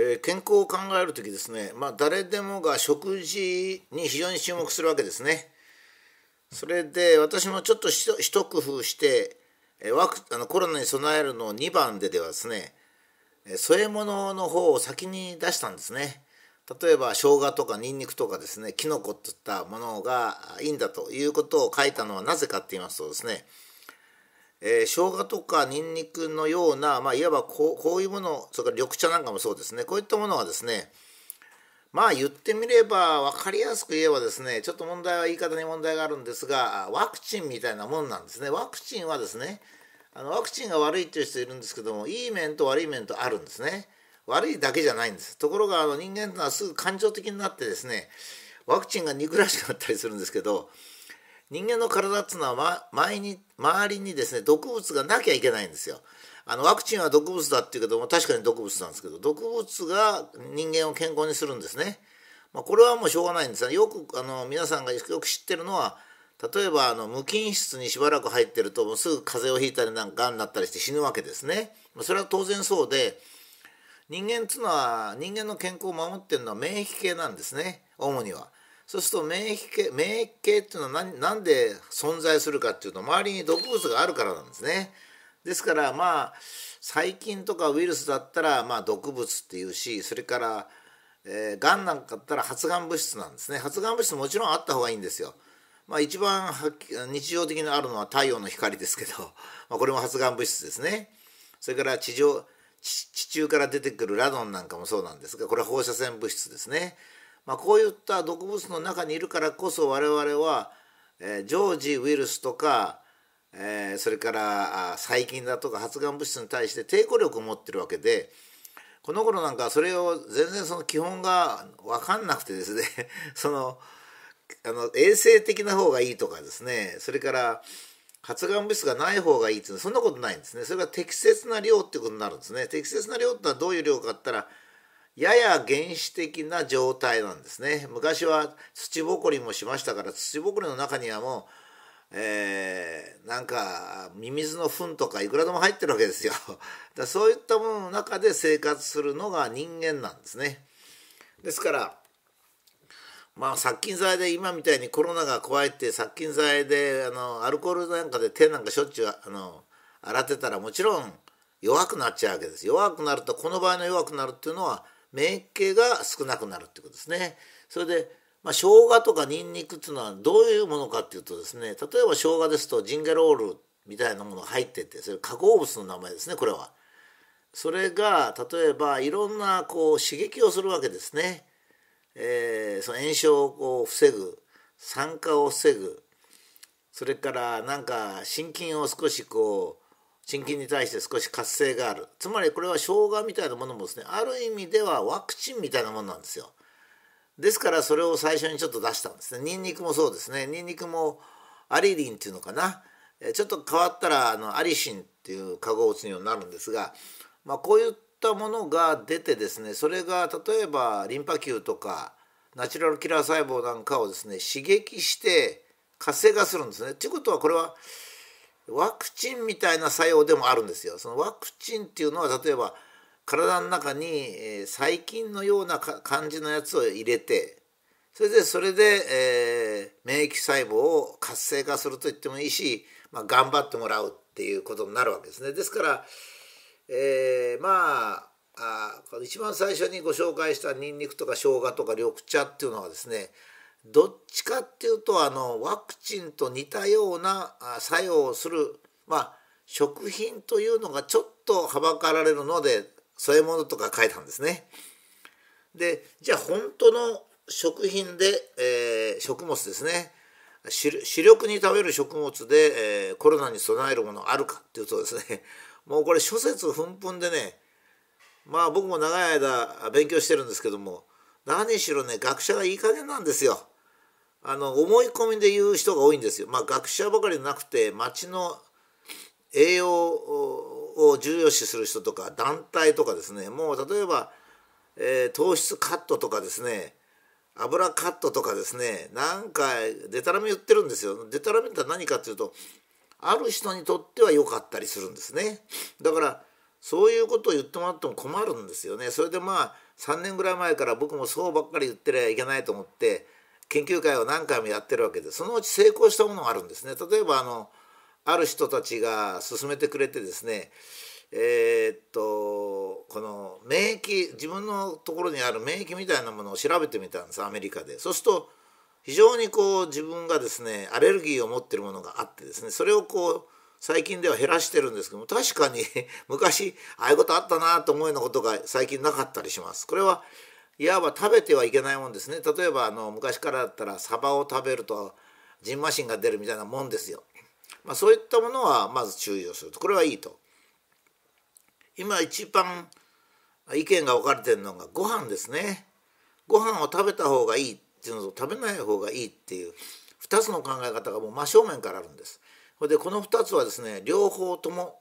えー、健康を考える時ですね、まあ、誰でもが食事に非常に注目するわけですね。それで私もちょっと一工夫してワクあのコロナに備えるの2番でではですね添え物の方を先に出したんですね。例えば生姜とかニンニクとかですねきのこっていったものがいいんだということを書いたのはなぜかって言いますとですねえー、生姜とかニンニクのような、まあ、いわばこうこういうものそれから緑茶なんかもそうですね。こういったものはですねまあ言ってみれば分かりやすく言えばですねちょっと問題は言い方に問題があるんですがワクチンみたいなもんなんですね。ワクチンはですねあのワクチンが悪いっていう人いるんですけどもいい面と悪い面とあるんですね。悪いだけじゃないんです。ところがあの人間というのはすぐ感情的になってですねワクチンが憎らしくなったりするんですけど人間の体っていうのは、前に周りにですね毒物がなきゃいけないんですよ。あのワクチンは毒物だっていうけども確かに毒物なんですけど毒物が人間を健康にするんですね。まあ、これはもうしょうがないんですがよくあの皆さんがよく知ってるのは例えばあの無菌室にしばらく入ってるともうすぐ風邪をひいたりなんかがんになったりして死ぬわけですね。それは当然そうで人間っていうのは人間の健康を守ってるのは免疫系なんですね主には。そうすると免疫系免疫系っていうのは何何で存在するかっていうと周りに毒物があるからなんですね。ですからまあ細菌とかウイルスだったらまあ毒物っていうしそれからえー、がんなんかだったら発がん物質なんですね発がん物質もちろんあった方がいいんですよ。まあ、一番日常的にあるのは太陽の光ですけど、まあ、これも発がん物質ですね。それから地上地中から出てくるラドンなんかもそうなんですがこれは放射線物質ですね。まあ、こういった毒物の中にいるからこそ我々は、えー、常時ウイルスとか、えー、それから細菌だとか発がん物質に対して抵抗力を持ってるわけでこの頃なんかそれを全然その基本が分かんなくてですね そのあの衛生的な方がいいとかですねそれから発がん物質がない方がいいっていうのはそんなことないんですね。それが適切な量っていうことになるんですね。適切な量ってのはどういう量かって言ったらやや原始的な状態なんですね。昔は土ぼこりもしましたから土ぼこりの中にはもう、えー、なんかミミズの糞とかいくらでも入ってるわけですよ。だそういったものの中で生活するのが人間なんですね。ですからまあ殺菌剤で今みたいにコロナが怖いって殺菌剤であのアルコールなんかで手なんかしょっちゅうあの洗ってたらもちろん弱くなっちゃうわけです。弱くなるとこの場合の弱くなるっていうのは免疫系が少なくなるってことですね。それで、まあ、生姜とかニンニクっていうのはどういうものかっていうとですね例えば生姜ですとジンゲロールみたいなものが入っててそれ化合物の名前ですねこれは。それが例えばいろんなこう刺激をするわけですね。えー、その炎症を防ぐ酸化を防ぐそれからなんか心筋を少しこう心筋に対して少し活性がある。つまりこれは生姜みたいなものもですねある意味ではワクチンみたいなものなんですよ。ですからそれを最初にちょっと出したんですね。ニンニクもそうですね。ニンニクもアリリンっていうのかな。ちょっと変わったらあのアリシンっていう化合物になるんですが、まあ、こういったものが出てですねそれが例えばリンパ球とかナチュラルキラー細胞なんかをですね刺激して活性化するんですね。ということはこれはワクチンみたいな作用でもあるんですよ。そのワクチンっていうのは例えば体の中に細菌のような感じのやつを入れてそれでそれで、えー、免疫細胞を活性化すると言ってもいいし、まあ、頑張ってもらうっていうことになるわけですね。ですから、えー、まああ一番最初にご紹介したニンニクとか生姜とか緑茶っていうのはですねどっちかっていうとあのワクチンと似たような作用をするまあ食品というのがちょっとはばかられるので添え物とか書いたんですね。でじゃあ本当の食品で、えー、食物ですね主力に食べる食物で、えー、コロナに備えるものあるかっていうとですね もうこれ諸説紛々でねまあ僕も長い間勉強してるんですけども何しろね学者がいい加減なんですよ。あの思い込みで言う人が多いんですよ。まあ学者ばかりでなくて町の栄養を重要視する人とか団体とかですねもう例えば、えー、糖質カットとかですね油カットとかですねなんかでたらめ言ってるんですよ。でたらめって何かっていうとある人にとっては良かったりするんですね。だからそういうことを言ってもらっても困るんですよねそれでまあ3年ぐらい前から僕もそうばっかり言ってりゃいけないと思って研究会を何回もやってるわけでそのうち成功したものがあるんですね例えばあのある人たちが勧めてくれてですねえー、っとこの免疫自分のところにある免疫みたいなものを調べてみたんですアメリカでそうすると非常にこう自分がですねアレルギーを持ってるものがあってですねそれをこう最近では減らしてるんですけども確かに昔ああいうことあったなと思うようなことが最近なかったりします。これはいわば食べてはいけないもんですね例えばあの昔からだったらサバを食べるとジンマシンが出るみたいなもんですよ。まあ、そういったものはまず注意をするとこれはいいと。今一番意見が分かれてるのがご飯ですね。ご飯を食べた方がいいっていうのと食べない方がいいっていう2つの考え方がもう真正面からあるんです。それでこの2つはですね両方とも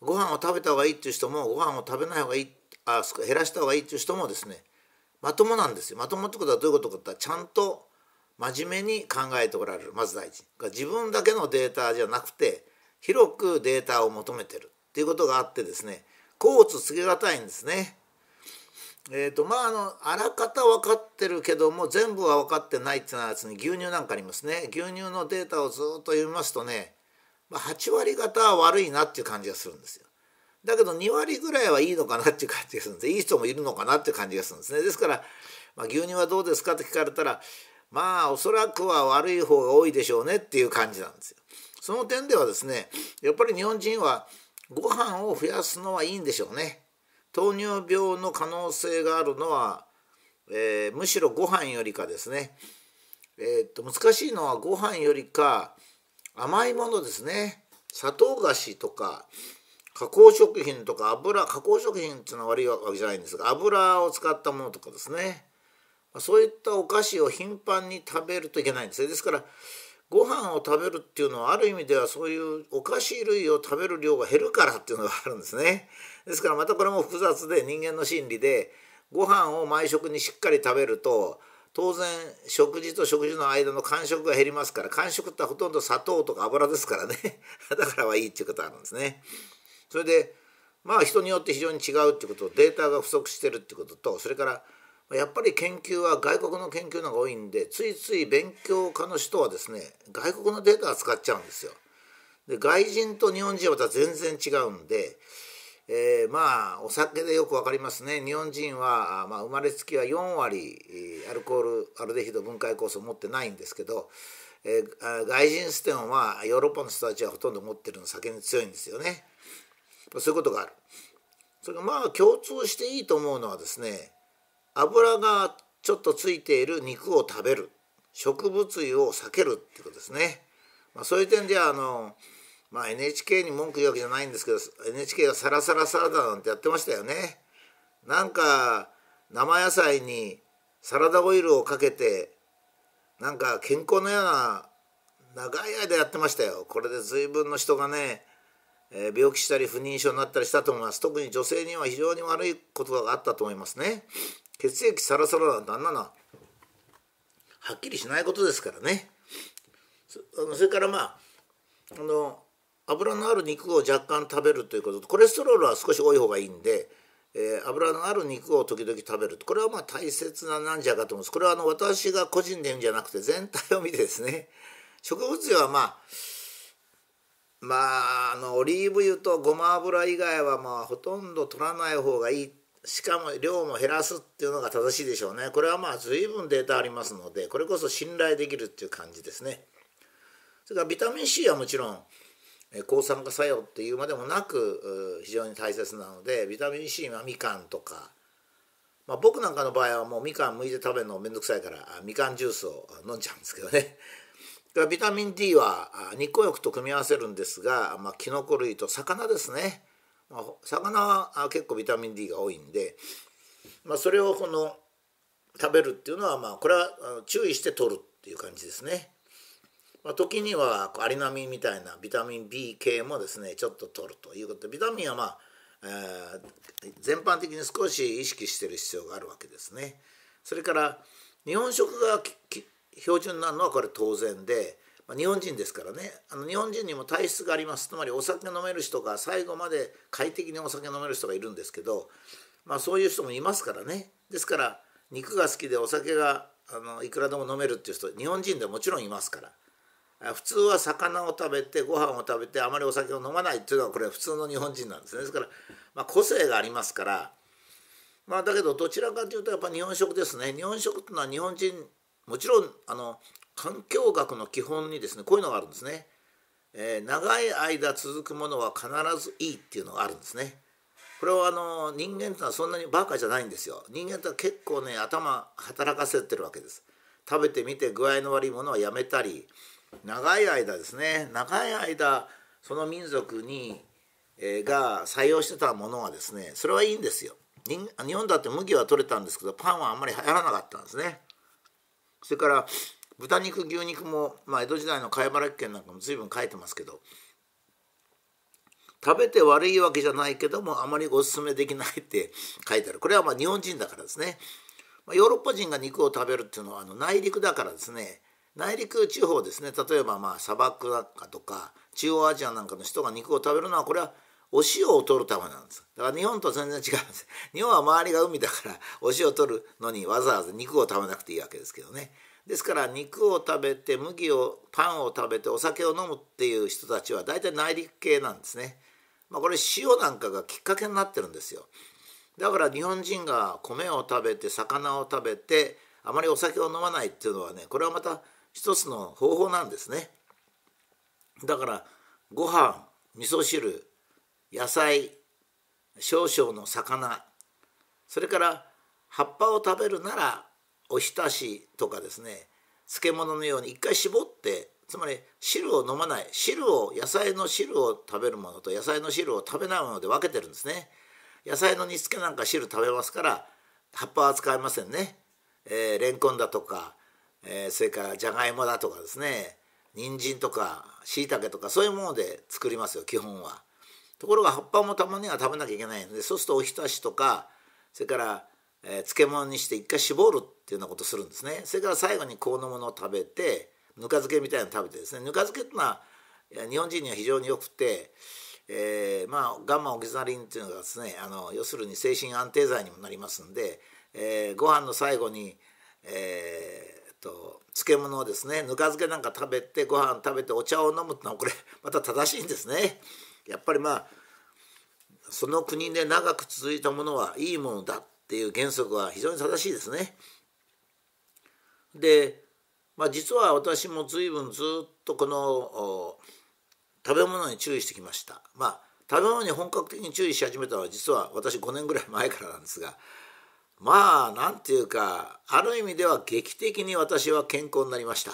ご飯を食べた方がいいっていう人もご飯を食べない方がいいあ減らした方がいいっていう人もですねまともなんですよまともってことはどういうことかってちゃんと真面目に考えておられるまず第一自分だけのデータじゃなくて広くデータを求めてるっていうことがあってですねコーツつけがたいんですね。えーとまあ、あのあらかた分かってるけども全部は分かってないっていうやつに牛乳なんかありますね牛乳のデータをずっと読みますとね、まあ、8割方は悪いなっていう感じがするんですよ。だけど2割ぐらいはいいのかなっていう感じがするんですいい人もいるのかなっていう感じがするんですね。ですから、まあ、牛乳はどうですかって聞かれたらまあおそらくは悪い方が多いでしょうねっていう感じなんですよ。その点ではですねやっぱり日本人はご飯を増やすのはいいんでしょうね。糖尿病の可能性があるのは、えー、むしろご飯よりかですね、えー、っと難しいのはご飯よりか甘いものですね砂糖菓子とか加工食品とか油加工食品っていうのは悪いわけじゃないんですが油を使ったものとかですねそういったお菓子を頻繁に食べるといけないんですねですからご飯を食べるっていうのはある意味ではそういうお菓子類を食べる量が減るからっていうのがあるんですね。ですからまたこれも複雑で人間の心理でご飯を毎食にしっかり食べると当然食事と食事の間の間食が減りますから間食ってほとんど砂糖とか油ですからね だからはいいっていうことあるんですね。それでまあ人によって非常に違うってことデータが不足してるってこととそれからやっぱり研究は外国の研究のが多いんでついつい勉強家の人はですね外国のデータを使っちゃうんですよ。で外人と日本人はまた全然違うんで、えー、まあお酒でよく分かりますね日本人は、まあ、生まれつきは4割アルコールアルデヒド分解酵素を持ってないんですけど、えー、外人ステンはヨーロッパの人たちはほとんど持ってるの酒に強いんですよね。そういうことがある。それがまあ共通していいと思うのはですね油がちょっとついている肉を食べる植物油を避けるっていうことですね。まあ、そういう点ではあの、まあ、NHK に文句言うわけじゃないんですけど NHK がサラサラサラダなんてやってましたよね。なんか生野菜にサラダオイルをかけてなんか健康のような長い間やってましたよ。これで随分の人がね、えー、病気したり不妊症になったりしたと思います。特に女性には非常に悪いことがあったと思いますね。血液サラサラなんてあんなのはっきりしないことですからねそれからまああの油のある肉を若干食べるということとコレステロールは少し多い方がいいんで、えー、油のある肉を時々食べるこれはまあ大切ななんじゃかと思うんですこれはあの私が個人で言うんじゃなくて全体を見てですね植物油はまあまああのオリーブ油とごま油以外はまあほとんど取らない方がいい。しかも量も減らすっていうのが正しいでしょうね。これはまあ随分データありますのでこれこそ信頼できるっていう感じですね。それからビタミン C はもちろん抗酸化作用っていうまでもなく非常に大切なのでビタミン C はみかんとか、まあ、僕なんかの場合はもうみかん剥いて食べるの面倒くさいからみかんジュースを飲んじゃうんですけどね。ビタミン D は日光浴と組み合わせるんですが、まあ、キノコ類と魚ですねまあ、魚は結構ビタミン D が多いんで、まあ、それをこの食べるっていうのはまあこれは注意して取るっていう感じですね。まあ、時にはアリナミンみたいなビタミン B 系もですねちょっと取るということでビタミンはまあ、えー、全般的に少し意識してる必要があるわけですね。それから日本食が標準なのはこれ当然でまあ、日本人ですからね。あの日本人にも体質があります。つまりお酒飲める人が最後まで快適にお酒飲める人がいるんですけど、まあ、そういう人もいますからね。ですから肉が好きでお酒があのいくらでも飲めるっていう人日本人でもちろんいますから。普通は魚を食べてご飯を食べてあまりお酒を飲まないっていうのはこれは普通の日本人なんですね。ですから、まあ、個性がありますから。まあだけどどちらかというとやっぱ日本食ですね。日本食っていうのは日本人もちろんあの環境学の基本にですねこういうのがあるんですね、えー、長い間続くものは必ずいいっていうのがあるんですね。これはあの人間ってのはそんなにバカじゃないんですよ。人間って結構ね頭働かせてるわけです。食べてみて具合の悪いものはやめたり長い間ですね長い間その民族に、えー、が採用してたものはですねそれはいいんですよ。日本だって麦は取れたんですけどパンはあんまり流行らなかったんですね。それから豚肉牛肉も、まあ、江戸時代の貝原県なんかも随分書いてますけど食べて悪いわけじゃないけどもあまりおすすめできないって 書いてある。これはまあ日本人だからですね、まあ、ヨーロッパ人が肉を食べるっていうのはあの内陸だからですね。内陸地方ですね。例えばまあ砂漠なんかとか中央アジアなんかの人が肉を食べるのはこれはお塩を取るためなんですだから日本と全然違うんです日本は周りが海だからお塩を取るのにわざわざ肉を食べなくていいわけですけどねですから肉を食べて麦をパンを食べてお酒を飲むっていう人たちは大体内陸系なんですね。まあ、これ塩なんかがきっかけになってるんですよ。だから日本人が米を食べて魚を食べてあまりお酒を飲まないっていうのはねこれはまた一つの方法なんですね。だからご飯味噌汁野菜少々の魚それから葉っぱを食べるならおひたしとかですね漬物のように一回絞ってつまり汁を飲まない汁を野菜の汁を食べるものと野菜の汁を食べないもので分けてるんですね。野菜の煮付けなんか汁食べますから葉っぱは使いませんね、えー、レンコンだとか、えー、それからじゃがいもだとかですね人参とかしいたけとかそういうもので作りますよ基本は。ところが葉っぱもたまには食べなきゃいけないのでそうするとおひたしとかそれからえー、漬物にして一回絞るっていうようなことするんですねそれから最後にこのものを食べてぬか漬けみたいなの食べてですねぬか漬けっていうのは日本人には非常によくて、えー、まあガンマオキザリンっていうのがですねあの要するに精神安定剤にもなりますんで、えー、ご飯の最後に、えー、と漬物をですねぬか漬けなんか食べてご飯食べてお茶を飲むってのはこれまた正しいんですね。やっぱりまあその国で長く続いたものはいいものだっていう原則は非常に正しいですね。で、まあ、実は私も随分ずっとこの食べ物に注意してきました。まあ食べ物に本格的に注意し始めたのは実は私5年ぐらい前からなんですがまあなんていうかある意味では劇的に私は健康になりました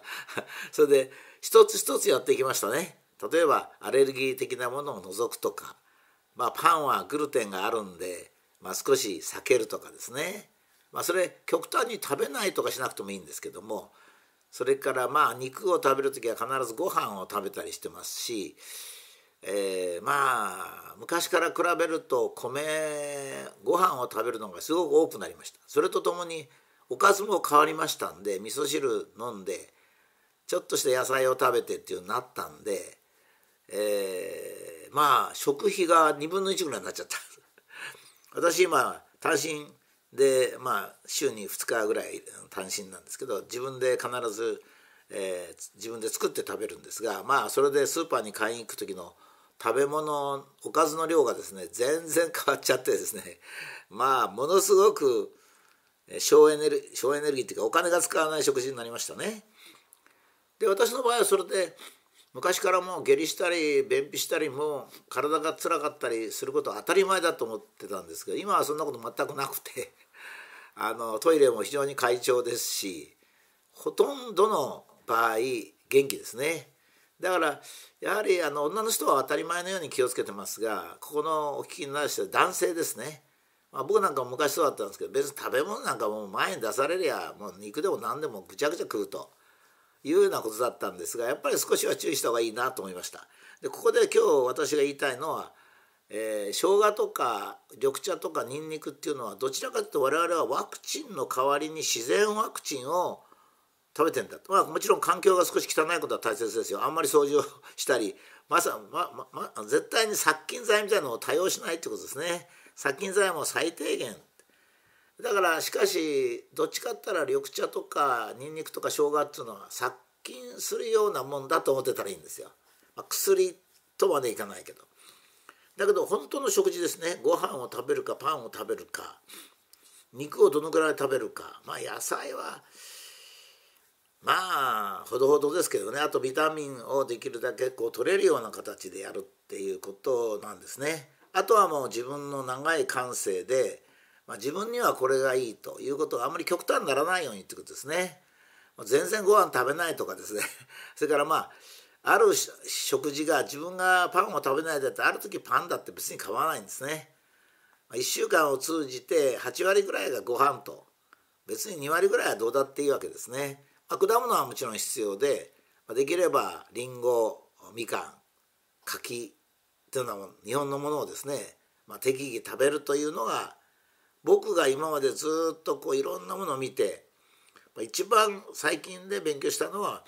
それで一つ一つやっていきましたね例えばアレルギー的なものを除くとかまあパンはグルテンがあるんでまあ、少し避けるとかですね、まあ、それ極端に食べないとかしなくてもいいんですけどもそれからまあ肉を食べる時は必ずご飯を食べたりしてますし、えー、まあ昔から比べると米ご飯を食べるのがすごく多くなりました。それとともにおかずも変わりましたんで味噌汁飲んでちょっとした野菜を食べてっていうになったんで、えー、まあ食費が2分の1ぐらいになっちゃった 私今単身でまあ週に2日ぐらい単身なんですけど自分で必ず、えー、自分で作って食べるんですがまあそれでスーパーに買いに行く時の食べ物おかずの量がですね全然変わっちゃってですね まあものすごく省エネル省エネルギーっていうかお金が使わない食事になりましたね。で私の場合はそれで昔からもう下痢したり便秘したりも体がつらかったりすることは当たり前だと思ってたんですけど今はそんなこと全くなくて あのトイレも非常に快調ですしほとんどの場合元気ですね。だからやはりあの女の人は当たり前のように気をつけてますがここのお聞きになる人は男性ですね。まあ、僕なんかも昔そうだったんですけど別に食べ物なんかもう前に出されりゃもう肉でも何でもぐちゃぐちゃ食うと。いうようなことだったんですがやっぱり少しは注意した方がいいなと思いました。でここで今日私が言いたいのは、えー、生姜とか緑茶とかニンニクっていうのはどちらかというと我々はワクチンの代わりに自然ワクチンを食べてんだと、まあ、もちろん環境が少し汚いことは大切ですよ。あんまり掃除をしたりまさまま絶対に殺菌剤みたいなのを多用しないってことですね。殺菌剤も最低限だからしかしどっちかったら緑茶とかニンニクとか生姜っていうのは殺菌するようなもんだと思ってたらいいんですよ、まあ、薬とまでいかないけど。だけど本当の食事ですね。ご飯を食べるかパンを食べるか。肉をどのぐらい食べるか。まあ野菜はまあほどほどですけどね。あとビタミンをできるだけこう取れるような形でやるっていうことなんですね。あとはもう自分の長い感性で、まあ、自分にはこれがいいということをあんまり極端にならないようにってことですね。全然ご飯食べないとかですね それからまあある食事が自分がパンを食べないだってある時パンだって別に構わないんですね。1週間を通じて8割ぐらいがご飯と別に2割ぐらいはどうだっていいわけですね。まあ、果物はもちろん必要でできればりんごみかん柿というのは日本のものをですね、まあ、適宜食べるというのが僕が今までずっとこういろんなものを見て一番最近で勉強したのは、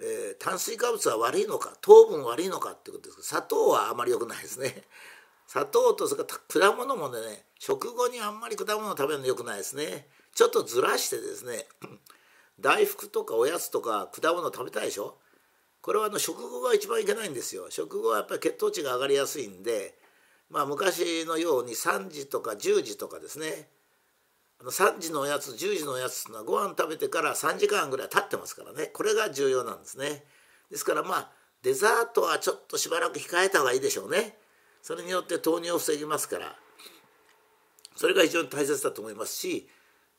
えー、炭水化物は悪いのか糖分悪いのかってことですけど砂糖はあまり良くないですね。砂糖とそれから果物もね食後にあんまり果物を食べるの良くないですね。ちょっとずらしてですね 大福とかおやつとか果物食べたいでしょ？これはあの食後が一番いけないんですよ食後はやっぱり血糖値が上がりやすいんでまあ昔のように3時とか10時とかですね。あの3時のおやつ10時のおやつっていうのはご飯食べてから3時間ぐらい経ってますからね。これが重要なんですね。ですからまあデザートはちょっとしばらく控えた方がいいでしょうね。それによって糖尿を防ぎますから。それが非常に大切だと思いますし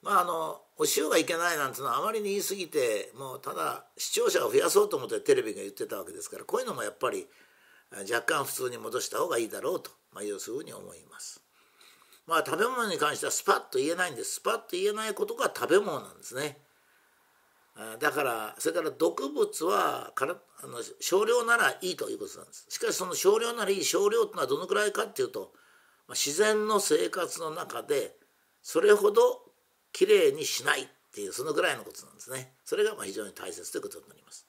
まああのお塩がいけないなんていうのはあまりに言い過ぎてもうただ視聴者を増やそうと思ってテレビが言ってたわけですからこういうのもやっぱり若干普通に戻した方がいいだろうと、まあ、いうふうに思います。まあ食べ物に関してはスパッと言えないんですスパッと言えないことが食べ物なんですね。だからそれから毒物はからあの少量ならいいということなんですしかしその少量ならいい少量というのはどのくらいかっていうと、まあ、自然の生活の中でそれほどきれいにしないっていうそのぐらいのことなんですねそれがまあ非常に大切ということになります